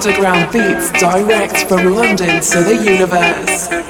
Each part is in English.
24 7 underground beats direct from London to the universe.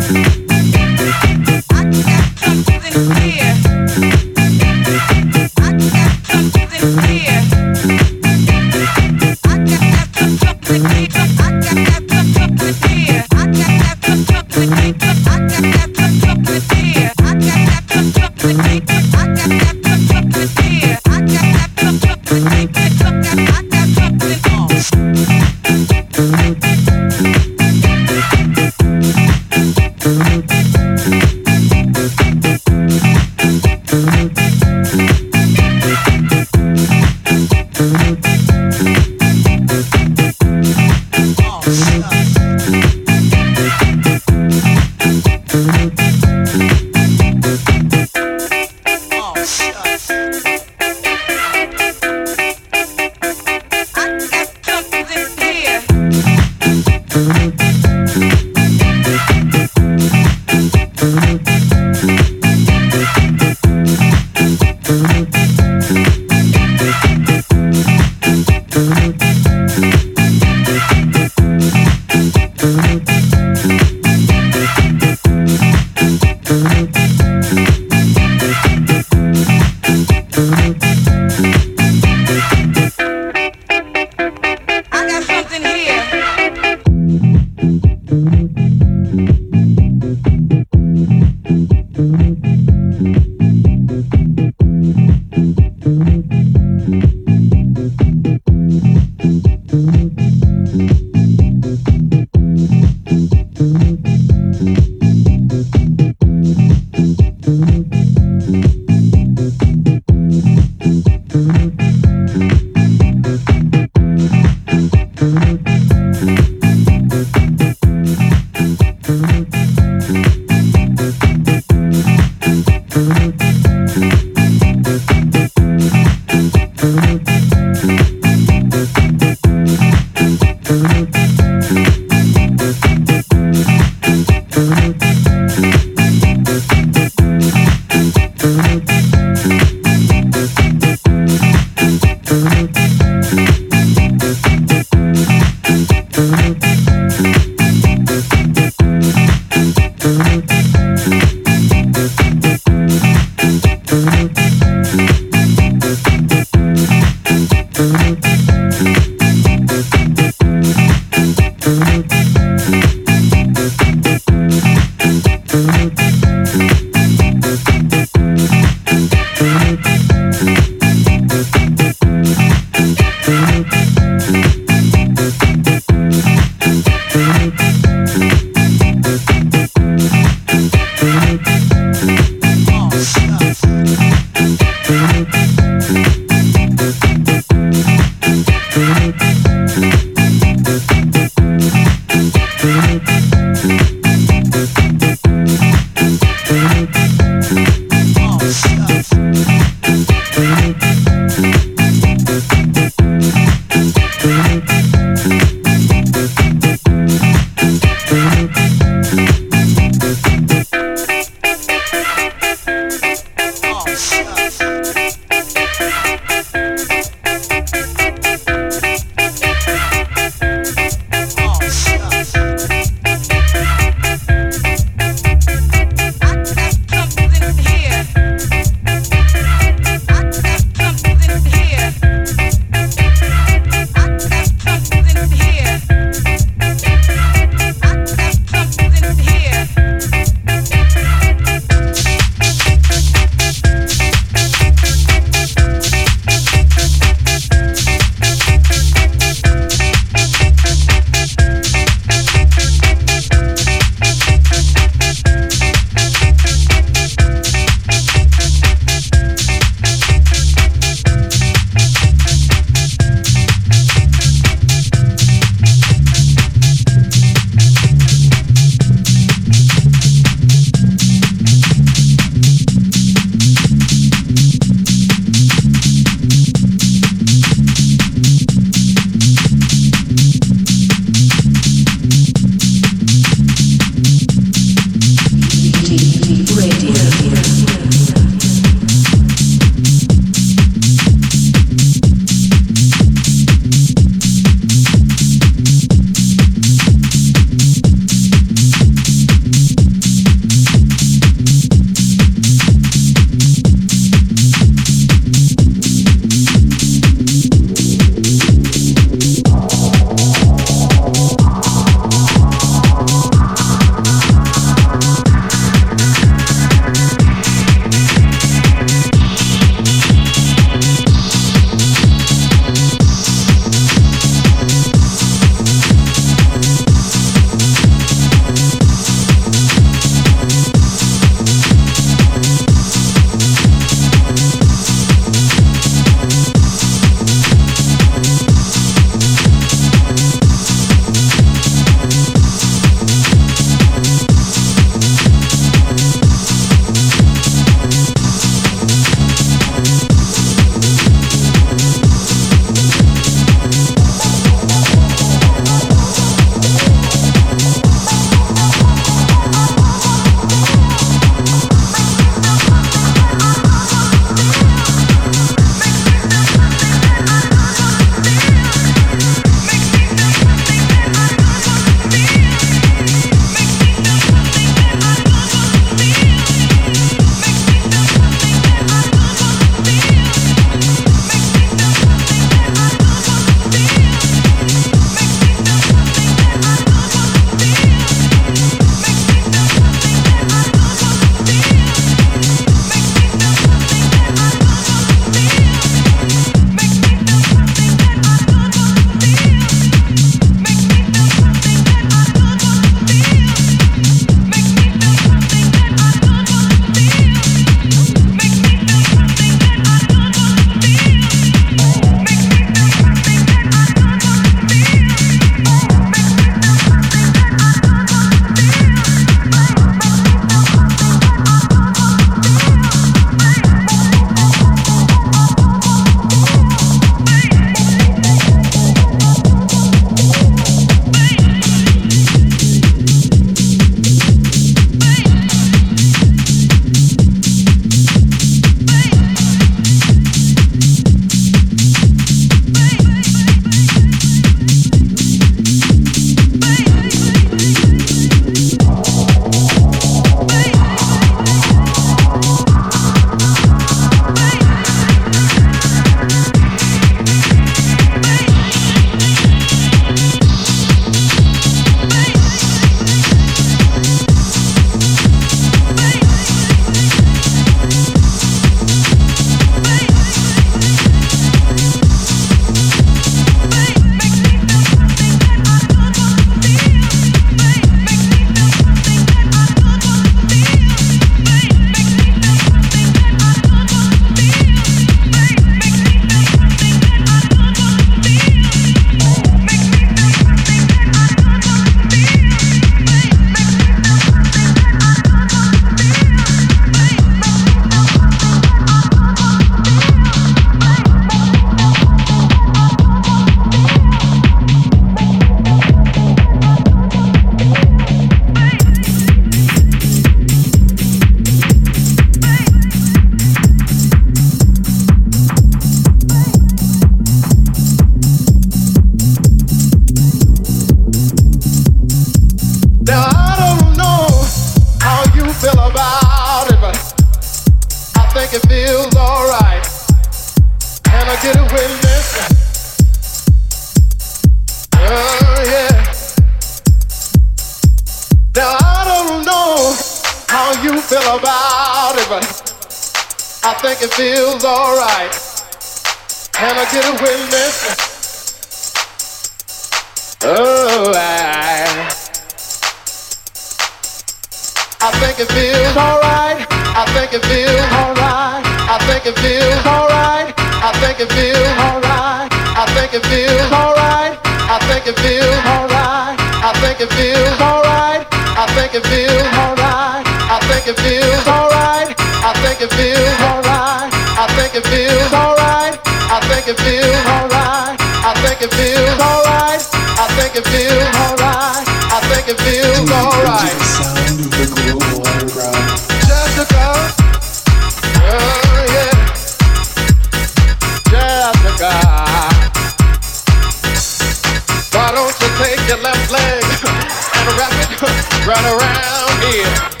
your left leg and wrap it right around here.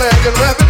flag and rapping.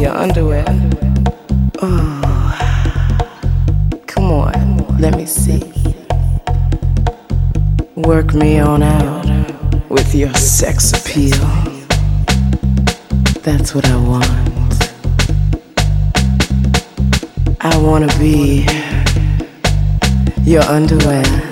your underwear. Oh, come on, let me see. Work me on out with your sex appeal. That's what I want. I wanna be your underwear.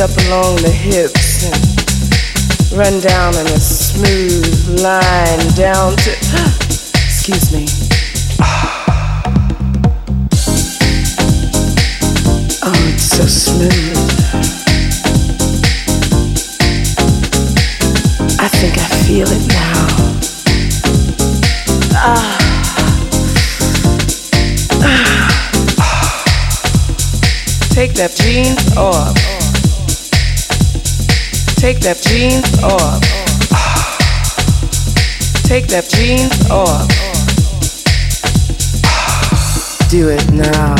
Up along the hips and run down in a smooth line down to. excuse me. Oh, it's so smooth. I think I feel it now. Ah. Take that jeans off. Take that jeans off. Take that jeans off. Do it now.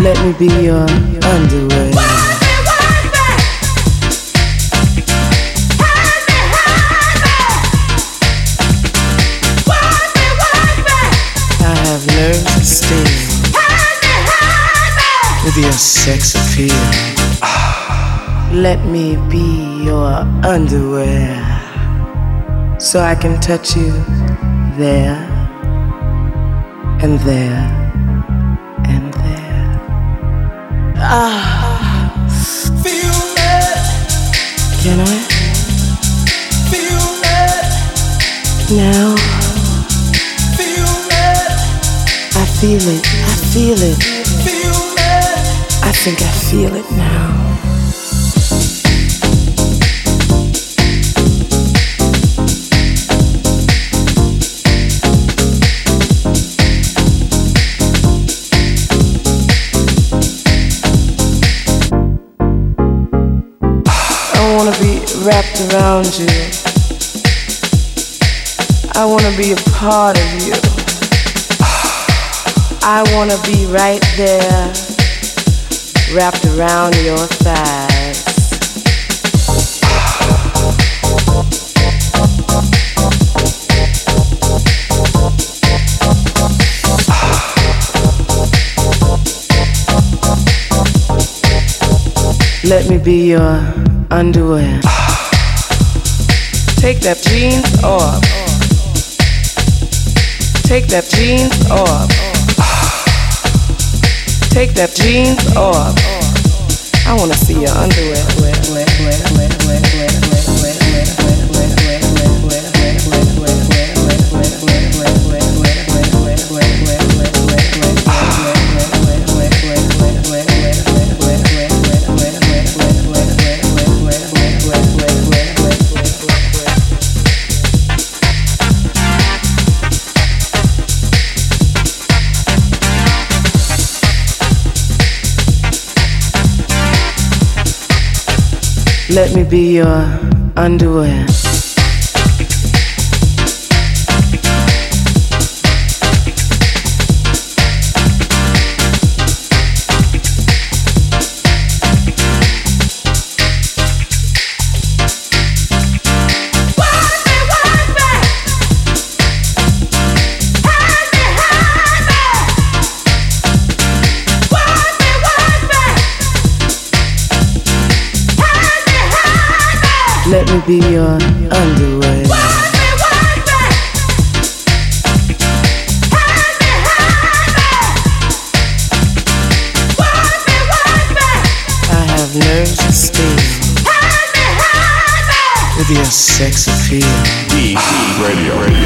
Let me be your underwear. Your sex appeal. Let me be your underwear so I can touch you there and there and there. Ah, feel it. Can I? Feel it. Now. Feel it. I feel it. I feel it. I think I feel it now. I wanna be wrapped around you. I wanna be a part of you. I wanna be right there wrapped around your thighs. Let me be your underwear. Take that jeans off. Take that jeans off. Take that jeans off. I wanna see your underwear. Let me be your underwear. Be your underwear. I have nerves of steel. With your sex appeal. Radio. Radio.